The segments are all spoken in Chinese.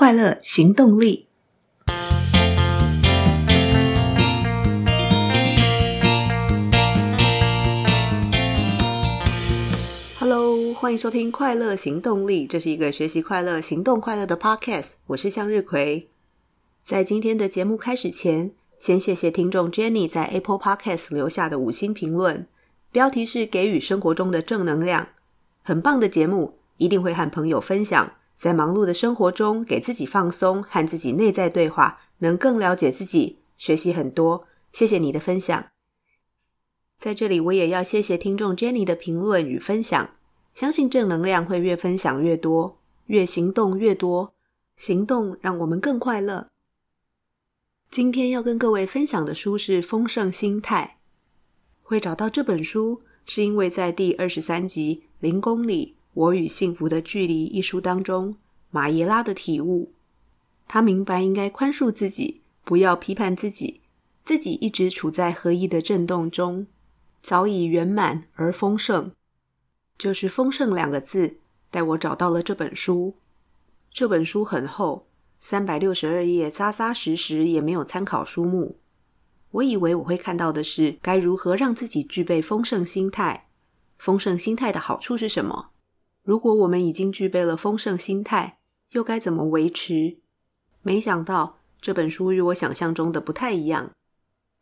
快乐行动力。Hello，欢迎收听《快乐行动力》，这是一个学习快乐、行动快乐的 Podcast。我是向日葵。在今天的节目开始前，先谢谢听众 Jenny 在 Apple Podcast 留下的五星评论，标题是“给予生活中的正能量”，很棒的节目，一定会和朋友分享。在忙碌的生活中，给自己放松，和自己内在对话，能更了解自己，学习很多。谢谢你的分享。在这里，我也要谢谢听众 Jenny 的评论与分享。相信正能量会越分享越多，越行动越多。行动让我们更快乐。今天要跟各位分享的书是《丰盛心态》。会找到这本书，是因为在第二十三集《零公里》。我与幸福的距离一书当中，马耶拉的体悟，他明白应该宽恕自己，不要批判自己，自己一直处在合一的震动中，早已圆满而丰盛。就是“丰盛”两个字，带我找到了这本书。这本书很厚，三百六十二页，扎扎实实，也没有参考书目。我以为我会看到的是该如何让自己具备丰盛心态。丰盛心态的好处是什么？如果我们已经具备了丰盛心态，又该怎么维持？没想到这本书与我想象中的不太一样。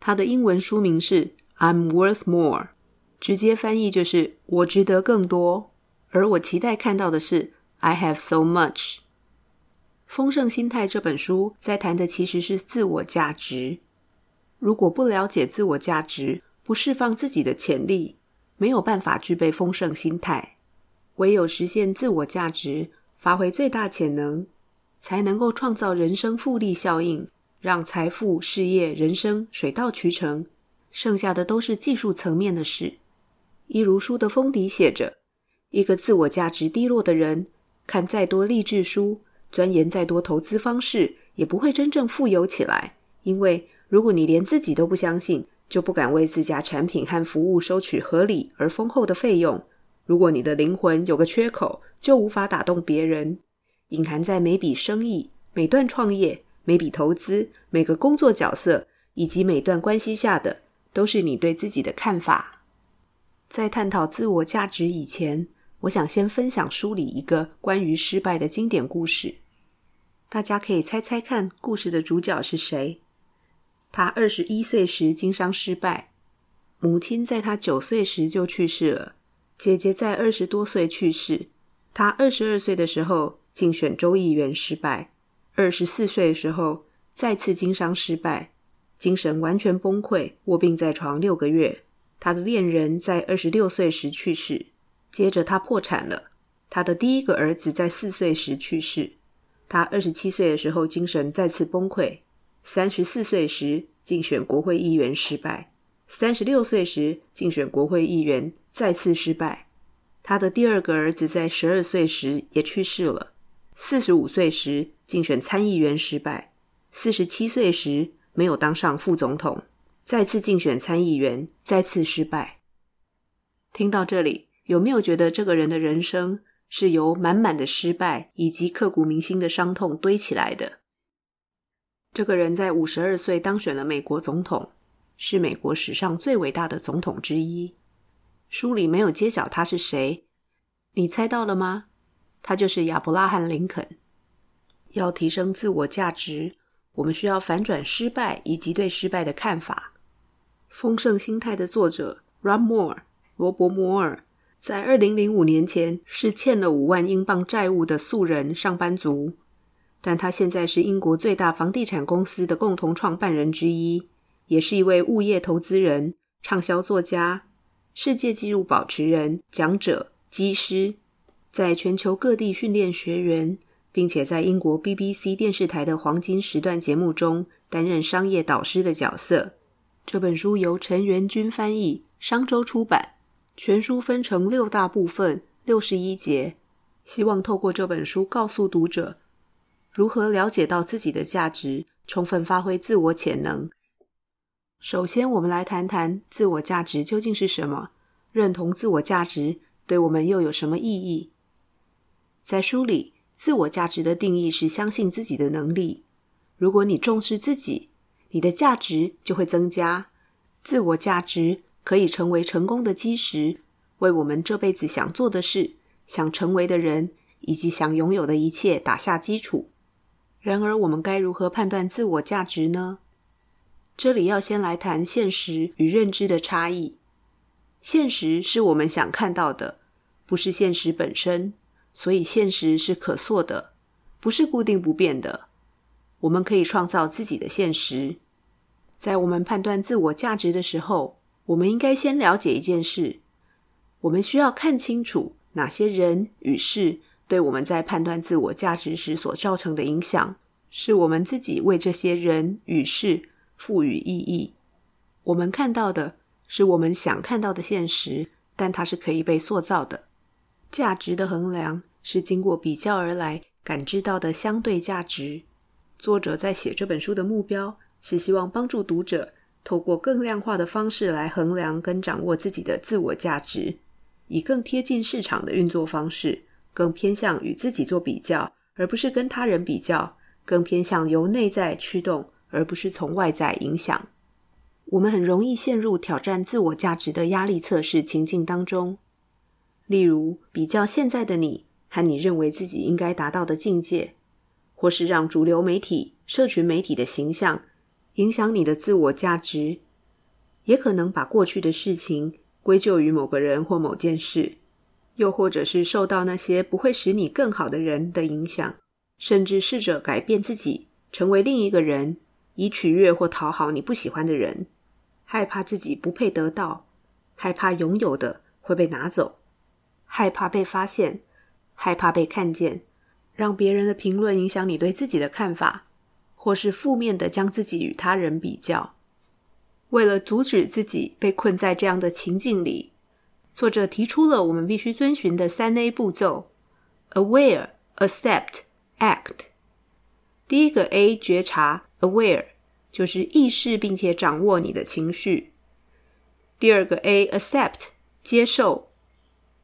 它的英文书名是《I'm Worth More》，直接翻译就是“我值得更多”。而我期待看到的是 “I have so much”。丰盛心态这本书在谈的其实是自我价值。如果不了解自我价值，不释放自己的潜力，没有办法具备丰盛心态。唯有实现自我价值，发挥最大潜能，才能够创造人生复利效应，让财富、事业、人生水到渠成。剩下的都是技术层面的事。一如书的封底写着：“一个自我价值低落的人，看再多励志书，钻研再多投资方式，也不会真正富有起来。因为如果你连自己都不相信，就不敢为自家产品和服务收取合理而丰厚的费用。”如果你的灵魂有个缺口，就无法打动别人。隐含在每笔生意、每段创业、每笔投资、每个工作角色以及每段关系下的，都是你对自己的看法。在探讨自我价值以前，我想先分享梳理一个关于失败的经典故事。大家可以猜猜看，故事的主角是谁？他二十一岁时经商失败，母亲在他九岁时就去世了。姐姐在二十多岁去世，她二十二岁的时候竞选州议员失败，二十四岁的时候再次经商失败，精神完全崩溃，卧病在床六个月。她的恋人在二十六岁时去世，接着她破产了。她的第一个儿子在四岁时去世，她二十七岁的时候精神再次崩溃，三十四岁时竞选国会议员失败。三十六岁时竞选国会议员，再次失败。他的第二个儿子在十二岁时也去世了。四十五岁时竞选参议员失败。四十七岁时没有当上副总统，再次竞选参议员，再次失败。听到这里，有没有觉得这个人的人生是由满满的失败以及刻骨铭心的伤痛堆起来的？这个人在五十二岁当选了美国总统。是美国史上最伟大的总统之一。书里没有揭晓他是谁，你猜到了吗？他就是亚伯拉罕·林肯。要提升自我价值，我们需要反转失败以及对失败的看法。丰盛心态的作者 Rob Moore 罗伯·摩尔，在二零零五年前是欠了五万英镑债务的素人上班族，但他现在是英国最大房地产公司的共同创办人之一。也是一位物业投资人、畅销作家、世界纪录保持人、讲者、机师，在全球各地训练学员，并且在英国 BBC 电视台的黄金时段节目中担任商业导师的角色。这本书由陈元君翻译，商周出版。全书分成六大部分，六十一节，希望透过这本书告诉读者如何了解到自己的价值，充分发挥自我潜能。首先，我们来谈谈自我价值究竟是什么？认同自我价值对我们又有什么意义？在书里，自我价值的定义是相信自己的能力。如果你重视自己，你的价值就会增加。自我价值可以成为成功的基石，为我们这辈子想做的事、想成为的人以及想拥有的一切打下基础。然而，我们该如何判断自我价值呢？这里要先来谈现实与认知的差异。现实是我们想看到的，不是现实本身，所以现实是可塑的，不是固定不变的。我们可以创造自己的现实。在我们判断自我价值的时候，我们应该先了解一件事：我们需要看清楚哪些人与事对我们在判断自我价值时所造成的影响，是我们自己为这些人与事赋予意义。我们看到的是我们想看到的现实，但它是可以被塑造的。价值的衡量是经过比较而来感知到的相对价值。作者在写这本书的目标是希望帮助读者透过更量化的方式来衡量跟掌握自己的自我价值，以更贴近市场的运作方式，更偏向与自己做比较，而不是跟他人比较，更偏向由内在驱动，而不是从外在影响。我们很容易陷入挑战自我价值的压力测试情境当中，例如比较现在的你和你认为自己应该达到的境界。或是让主流媒体、社群媒体的形象影响你的自我价值，也可能把过去的事情归咎于某个人或某件事，又或者是受到那些不会使你更好的人的影响，甚至试着改变自己，成为另一个人，以取悦或讨好你不喜欢的人，害怕自己不配得到，害怕拥有的会被拿走，害怕被发现，害怕被看见。让别人的评论影响你对自己的看法，或是负面的将自己与他人比较。为了阻止自己被困在这样的情境里，作者提出了我们必须遵循的三 A 步骤：Aware、Accept、Act。第一个 A 觉察 （Aware） 就是意识并且掌握你的情绪。第二个 A Accept 接受，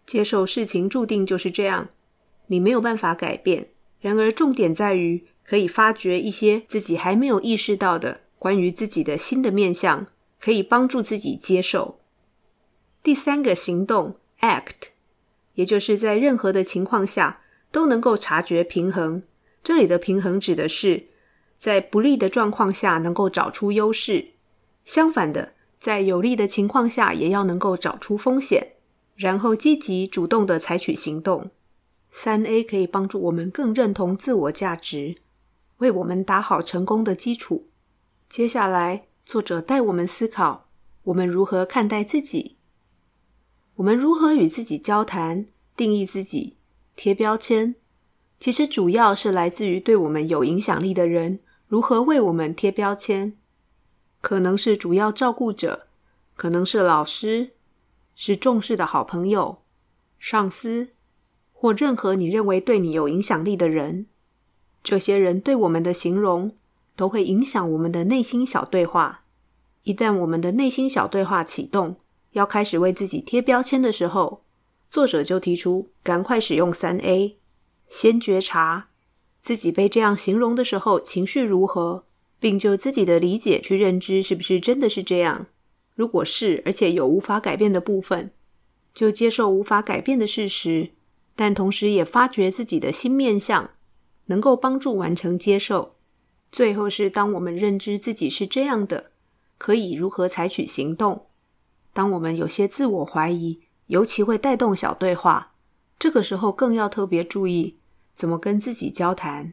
接受事情注定就是这样。你没有办法改变，然而重点在于可以发掘一些自己还没有意识到的关于自己的新的面向，可以帮助自己接受。第三个行动，act，也就是在任何的情况下都能够察觉平衡。这里的平衡指的是在不利的状况下能够找出优势，相反的，在有利的情况下也要能够找出风险，然后积极主动的采取行动。三 A 可以帮助我们更认同自我价值，为我们打好成功的基础。接下来，作者带我们思考：我们如何看待自己？我们如何与自己交谈、定义自己、贴标签？其实主要是来自于对我们有影响力的人如何为我们贴标签。可能是主要照顾者，可能是老师，是重视的好朋友、上司。或任何你认为对你有影响力的人，这些人对我们的形容都会影响我们的内心小对话。一旦我们的内心小对话启动，要开始为自己贴标签的时候，作者就提出赶快使用三 A：先觉察自己被这样形容的时候情绪如何，并就自己的理解去认知是不是真的是这样。如果是，而且有无法改变的部分，就接受无法改变的事实。但同时也发掘自己的新面向，能够帮助完成接受。最后是当我们认知自己是这样的，可以如何采取行动？当我们有些自我怀疑，尤其会带动小对话，这个时候更要特别注意怎么跟自己交谈。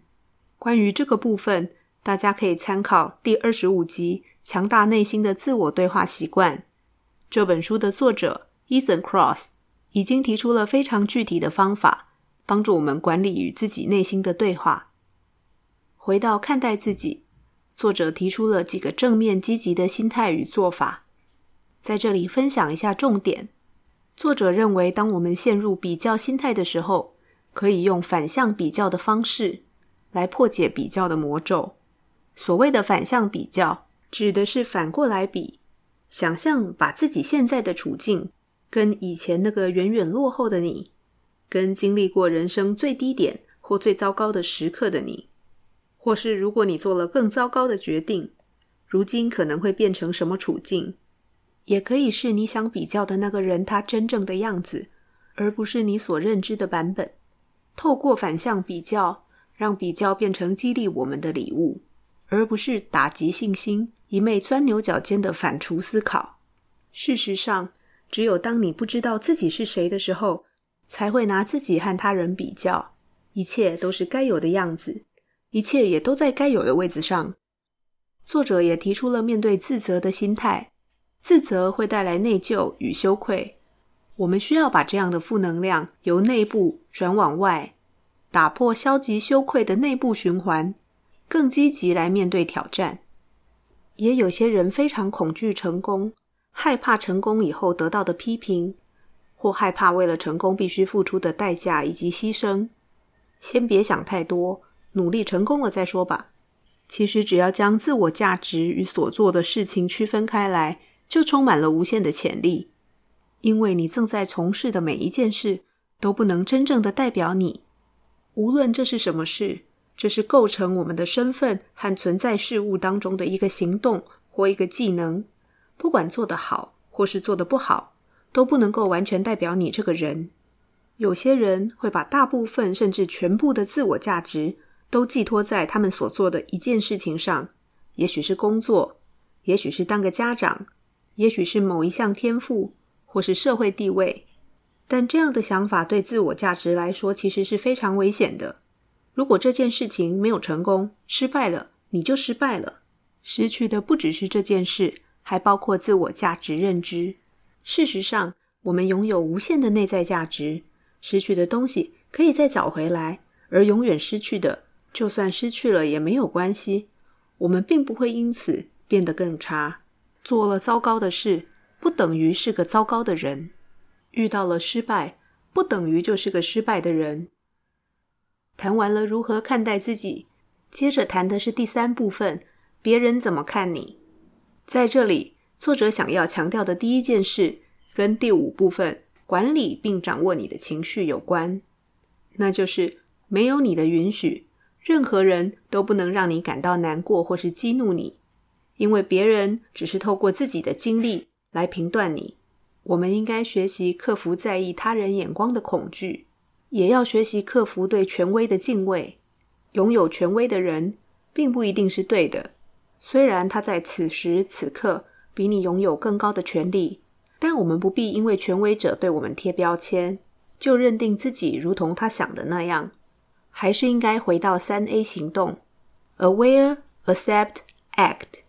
关于这个部分，大家可以参考第二十五集《强大内心的自我对话习惯》这本书的作者 Ethan Cross。已经提出了非常具体的方法，帮助我们管理与自己内心的对话。回到看待自己，作者提出了几个正面积极的心态与做法，在这里分享一下重点。作者认为，当我们陷入比较心态的时候，可以用反向比较的方式来破解比较的魔咒。所谓的反向比较，指的是反过来比，想象把自己现在的处境。跟以前那个远远落后的你，跟经历过人生最低点或最糟糕的时刻的你，或是如果你做了更糟糕的决定，如今可能会变成什么处境？也可以是你想比较的那个人他真正的样子，而不是你所认知的版本。透过反向比较，让比较变成激励我们的礼物，而不是打击信心、一味钻牛角尖的反刍思考。事实上，只有当你不知道自己是谁的时候，才会拿自己和他人比较。一切都是该有的样子，一切也都在该有的位置上。作者也提出了面对自责的心态，自责会带来内疚与羞愧。我们需要把这样的负能量由内部转往外，打破消极羞愧的内部循环，更积极来面对挑战。也有些人非常恐惧成功。害怕成功以后得到的批评，或害怕为了成功必须付出的代价以及牺牲。先别想太多，努力成功了再说吧。其实只要将自我价值与所做的事情区分开来，就充满了无限的潜力。因为你正在从事的每一件事都不能真正的代表你，无论这是什么事，这是构成我们的身份和存在事物当中的一个行动或一个技能。不管做得好或是做得不好，都不能够完全代表你这个人。有些人会把大部分甚至全部的自我价值都寄托在他们所做的一件事情上，也许是工作，也许是当个家长，也许是某一项天赋，或是社会地位。但这样的想法对自我价值来说其实是非常危险的。如果这件事情没有成功，失败了，你就失败了，失去的不只是这件事。还包括自我价值认知。事实上，我们拥有无限的内在价值，失去的东西可以再找回来，而永远失去的，就算失去了也没有关系。我们并不会因此变得更差。做了糟糕的事，不等于是个糟糕的人；遇到了失败，不等于就是个失败的人。谈完了如何看待自己，接着谈的是第三部分：别人怎么看你。在这里，作者想要强调的第一件事，跟第五部分管理并掌握你的情绪有关，那就是没有你的允许，任何人都不能让你感到难过或是激怒你，因为别人只是透过自己的经历来评断你。我们应该学习克服在意他人眼光的恐惧，也要学习克服对权威的敬畏。拥有权威的人，并不一定是对的。虽然他在此时此刻比你拥有更高的权力，但我们不必因为权威者对我们贴标签，就认定自己如同他想的那样。还是应该回到三 A 行动：Aware、Accept、Act。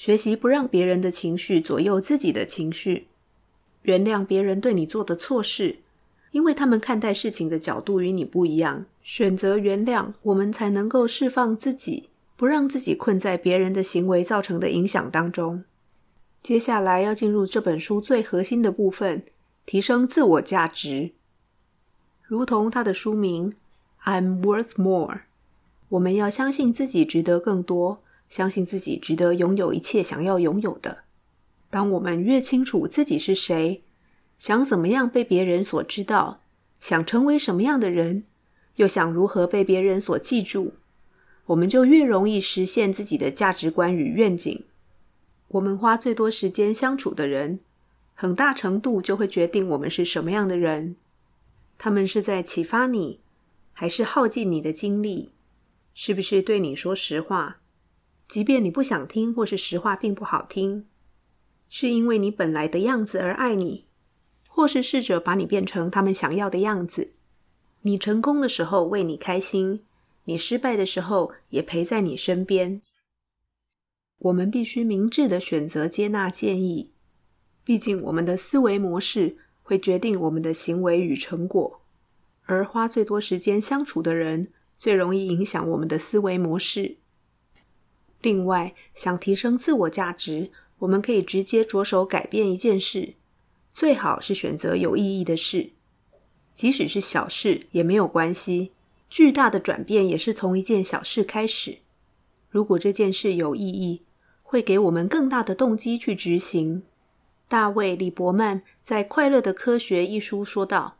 学习不让别人的情绪左右自己的情绪，原谅别人对你做的错事，因为他们看待事情的角度与你不一样。选择原谅，我们才能够释放自己。不让自己困在别人的行为造成的影响当中。接下来要进入这本书最核心的部分，提升自我价值。如同它的书名 "I'm worth more"，我们要相信自己值得更多，相信自己值得拥有一切想要拥有的。当我们越清楚自己是谁，想怎么样被别人所知道，想成为什么样的人，又想如何被别人所记住。我们就越容易实现自己的价值观与愿景。我们花最多时间相处的人，很大程度就会决定我们是什么样的人。他们是在启发你，还是耗尽你的精力？是不是对你说实话，即便你不想听，或是实话并不好听？是因为你本来的样子而爱你，或是试着把你变成他们想要的样子？你成功的时候为你开心。你失败的时候，也陪在你身边。我们必须明智地选择接纳建议，毕竟我们的思维模式会决定我们的行为与成果，而花最多时间相处的人，最容易影响我们的思维模式。另外，想提升自我价值，我们可以直接着手改变一件事，最好是选择有意义的事，即使是小事也没有关系。巨大的转变也是从一件小事开始。如果这件事有意义，会给我们更大的动机去执行。大卫·李伯曼在《快乐的科学》一书说道：“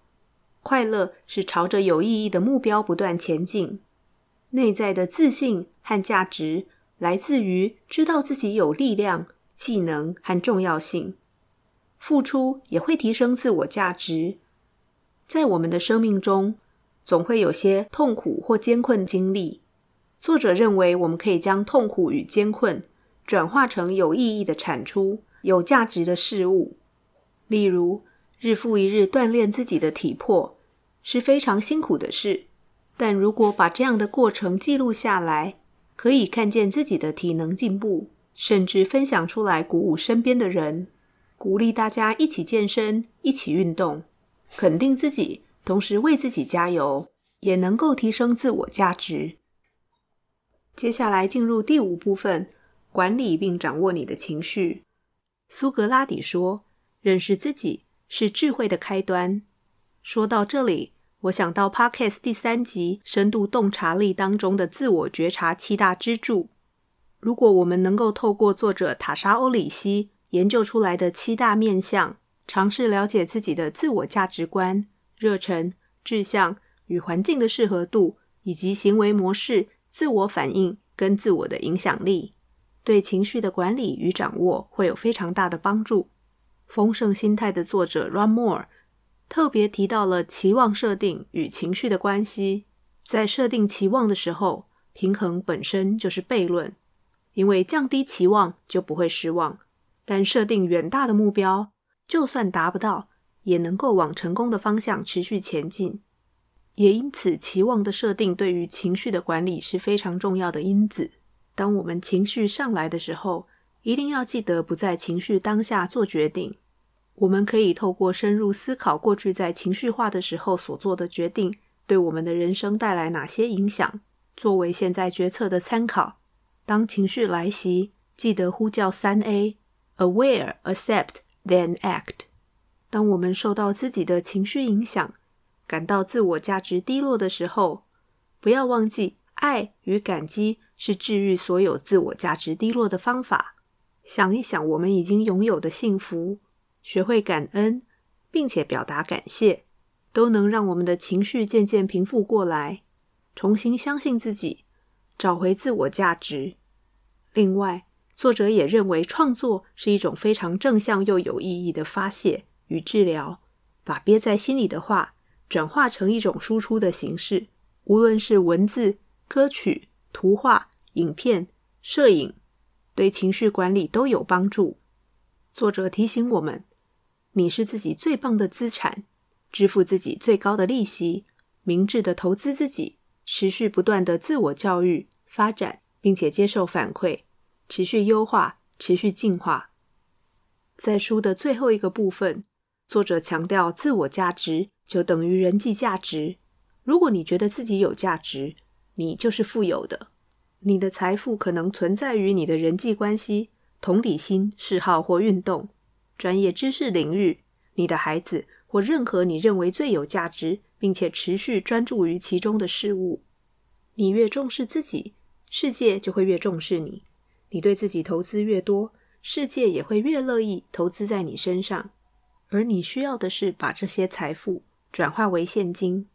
快乐是朝着有意义的目标不断前进。内在的自信和价值来自于知道自己有力量、技能和重要性。付出也会提升自我价值。在我们的生命中，总会有些痛苦或艰困经历。作者认为，我们可以将痛苦与艰困转化成有意义的产出、有价值的事物。例如，日复一日锻炼自己的体魄是非常辛苦的事，但如果把这样的过程记录下来，可以看见自己的体能进步，甚至分享出来鼓舞身边的人。鼓励大家一起健身，一起运动，肯定自己，同时为自己加油，也能够提升自我价值。接下来进入第五部分，管理并掌握你的情绪。苏格拉底说：“认识自己是智慧的开端。”说到这里，我想到 Podcast 第三集《深度洞察力》当中的自我觉察七大支柱。如果我们能够透过作者塔莎·欧里希，研究出来的七大面向，尝试了解自己的自我价值观、热忱、志向与环境的适合度，以及行为模式、自我反应跟自我的影响力，对情绪的管理与掌握会有非常大的帮助。丰盛心态的作者 Ron Moore 特别提到了期望设定与情绪的关系。在设定期望的时候，平衡本身就是悖论，因为降低期望就不会失望。但设定远大的目标，就算达不到，也能够往成功的方向持续前进。也因此，期望的设定对于情绪的管理是非常重要的因子。当我们情绪上来的时候，一定要记得不在情绪当下做决定。我们可以透过深入思考过去在情绪化的时候所做的决定，对我们的人生带来哪些影响，作为现在决策的参考。当情绪来袭，记得呼叫三 A。Aware, accept, then act。当我们受到自己的情绪影响，感到自我价值低落的时候，不要忘记，爱与感激是治愈所有自我价值低落的方法。想一想我们已经拥有的幸福，学会感恩，并且表达感谢，都能让我们的情绪渐渐平复过来，重新相信自己，找回自我价值。另外，作者也认为，创作是一种非常正向又有意义的发泄与治疗。把憋在心里的话转化成一种输出的形式，无论是文字、歌曲、图画、影片、摄影，对情绪管理都有帮助。作者提醒我们：你是自己最棒的资产，支付自己最高的利息，明智的投资自己，持续不断的自我教育、发展，并且接受反馈。持续优化，持续进化。在书的最后一个部分，作者强调，自我价值就等于人际价值。如果你觉得自己有价值，你就是富有的。你的财富可能存在于你的人际关系、同理心、嗜好或运动、专业知识领域、你的孩子或任何你认为最有价值，并且持续专注于其中的事物。你越重视自己，世界就会越重视你。你对自己投资越多，世界也会越乐意投资在你身上。而你需要的是把这些财富转化为现金，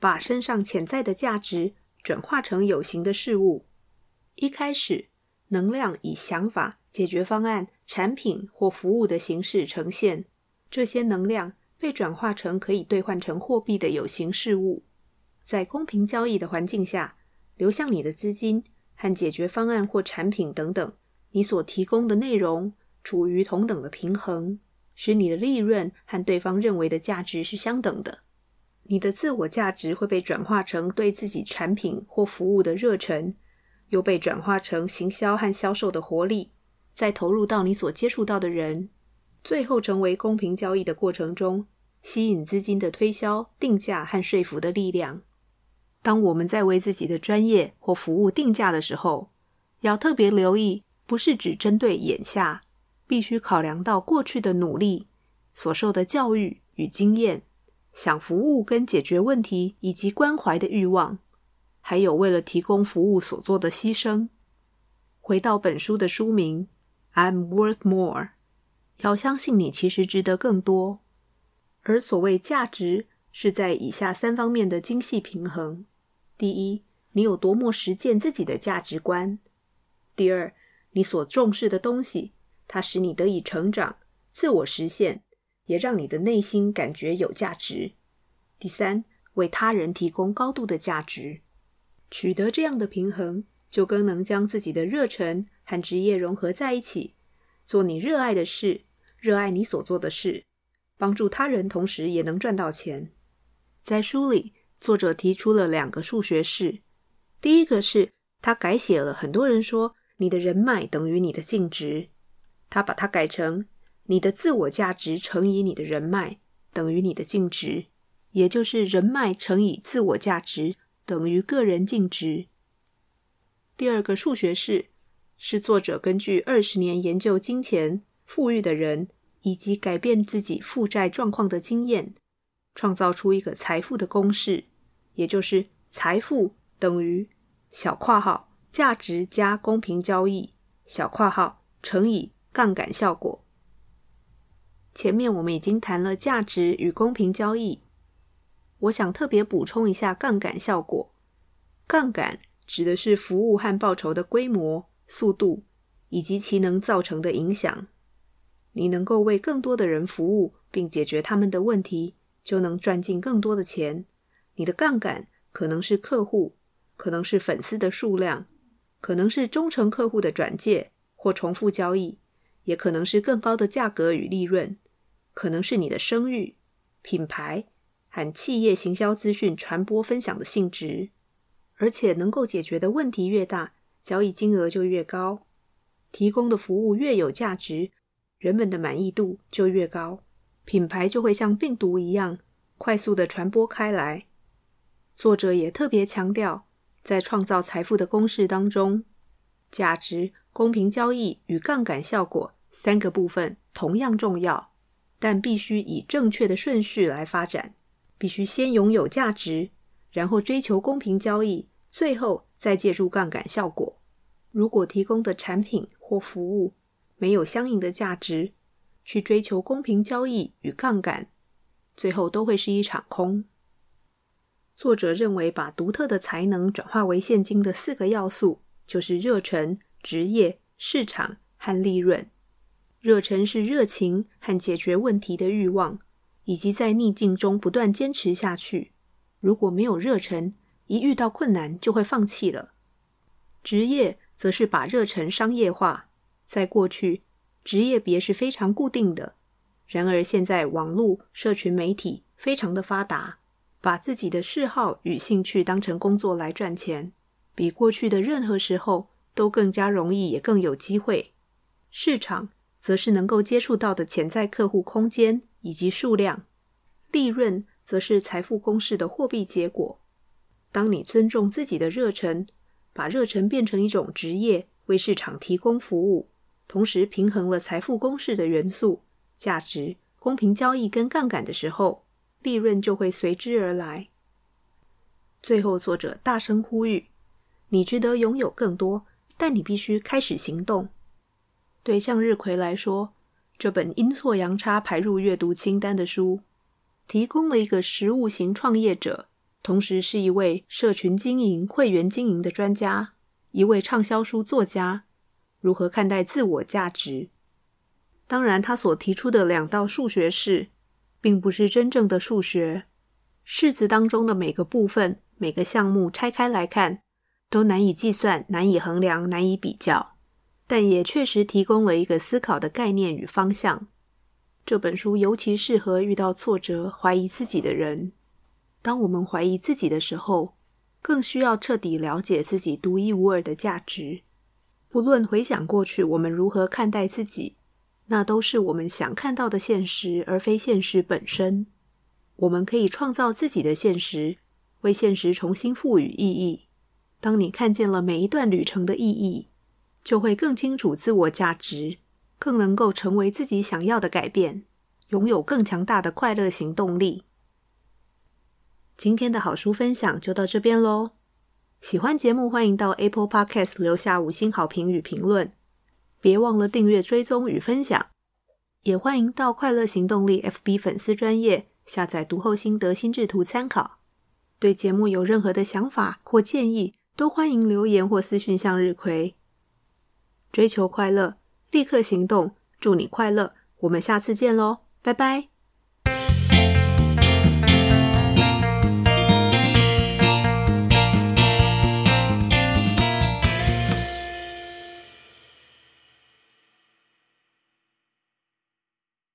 把身上潜在的价值转化成有形的事物。一开始，能量以想法、解决方案、产品或服务的形式呈现，这些能量被转化成可以兑换成货币的有形事物，在公平交易的环境下流向你的资金。和解决方案或产品等等，你所提供的内容处于同等的平衡，使你的利润和对方认为的价值是相等的。你的自我价值会被转化成对自己产品或服务的热忱，又被转化成行销和销售的活力，再投入到你所接触到的人，最后成为公平交易的过程中吸引资金的推销、定价和说服的力量。当我们在为自己的专业或服务定价的时候，要特别留意，不是只针对眼下，必须考量到过去的努力、所受的教育与经验、想服务跟解决问题以及关怀的欲望，还有为了提供服务所做的牺牲。回到本书的书名，I'm worth more，要相信你其实值得更多。而所谓价值，是在以下三方面的精细平衡：第一，你有多么实践自己的价值观；第二，你所重视的东西，它使你得以成长、自我实现，也让你的内心感觉有价值；第三，为他人提供高度的价值。取得这样的平衡，就更能将自己的热忱和职业融合在一起，做你热爱的事，热爱你所做的事，帮助他人，同时也能赚到钱。在书里，作者提出了两个数学式。第一个是他改写了很多人说你的人脉等于你的净值，他把它改成你的自我价值乘以你的人脉等于你的净值，也就是人脉乘以自我价值等于个人净值。第二个数学式是作者根据二十年研究金钱、富裕的人以及改变自己负债状况的经验，创造出一个财富的公式，也就是财富等于。小括号价值加公平交易，小括号乘以杠杆效果。前面我们已经谈了价值与公平交易，我想特别补充一下杠杆效果。杠杆指的是服务和报酬的规模、速度以及其能造成的影响。你能够为更多的人服务并解决他们的问题，就能赚进更多的钱。你的杠杆可能是客户。可能是粉丝的数量，可能是忠诚客户的转介或重复交易，也可能是更高的价格与利润，可能是你的声誉、品牌和企业行销资讯传播分享的性质。而且能够解决的问题越大，交易金额就越高，提供的服务越有价值，人们的满意度就越高，品牌就会像病毒一样快速地传播开来。作者也特别强调。在创造财富的公式当中，价值、公平交易与杠杆效果三个部分同样重要，但必须以正确的顺序来发展。必须先拥有价值，然后追求公平交易，最后再借助杠杆效果。如果提供的产品或服务没有相应的价值，去追求公平交易与杠杆，最后都会是一场空。作者认为，把独特的才能转化为现金的四个要素，就是热忱、职业、市场和利润。热忱是热情和解决问题的欲望，以及在逆境中不断坚持下去。如果没有热忱，一遇到困难就会放弃了。职业则是把热忱商业化。在过去，职业别是非常固定的，然而现在网络、社群媒体非常的发达。把自己的嗜好与兴趣当成工作来赚钱，比过去的任何时候都更加容易，也更有机会。市场则是能够接触到的潜在客户空间以及数量，利润则是财富公式的货币结果。当你尊重自己的热忱，把热忱变成一种职业，为市场提供服务，同时平衡了财富公式的元素——价值、公平交易跟杠杆的时候。利润就会随之而来。最后，作者大声呼吁：“你值得拥有更多，但你必须开始行动。”对向日葵来说，这本阴错阳差排入阅读清单的书，提供了一个实物型创业者，同时是一位社群经营、会员经营的专家，一位畅销书作家，如何看待自我价值。当然，他所提出的两道数学式。并不是真正的数学，式子当中的每个部分、每个项目拆开来看，都难以计算、难以衡量、难以比较，但也确实提供了一个思考的概念与方向。这本书尤其适合遇到挫折、怀疑自己的人。当我们怀疑自己的时候，更需要彻底了解自己独一无二的价值。不论回想过去，我们如何看待自己。那都是我们想看到的现实，而非现实本身。我们可以创造自己的现实，为现实重新赋予意义。当你看见了每一段旅程的意义，就会更清楚自我价值，更能够成为自己想要的改变，拥有更强大的快乐行动力。今天的好书分享就到这边喽。喜欢节目，欢迎到 Apple Podcast 留下五星好评与评论。别忘了订阅、追踪与分享，也欢迎到快乐行动力 FB 粉丝专页下载读后心得心智图参考。对节目有任何的想法或建议，都欢迎留言或私讯向日葵。追求快乐，立刻行动，祝你快乐！我们下次见喽，拜拜。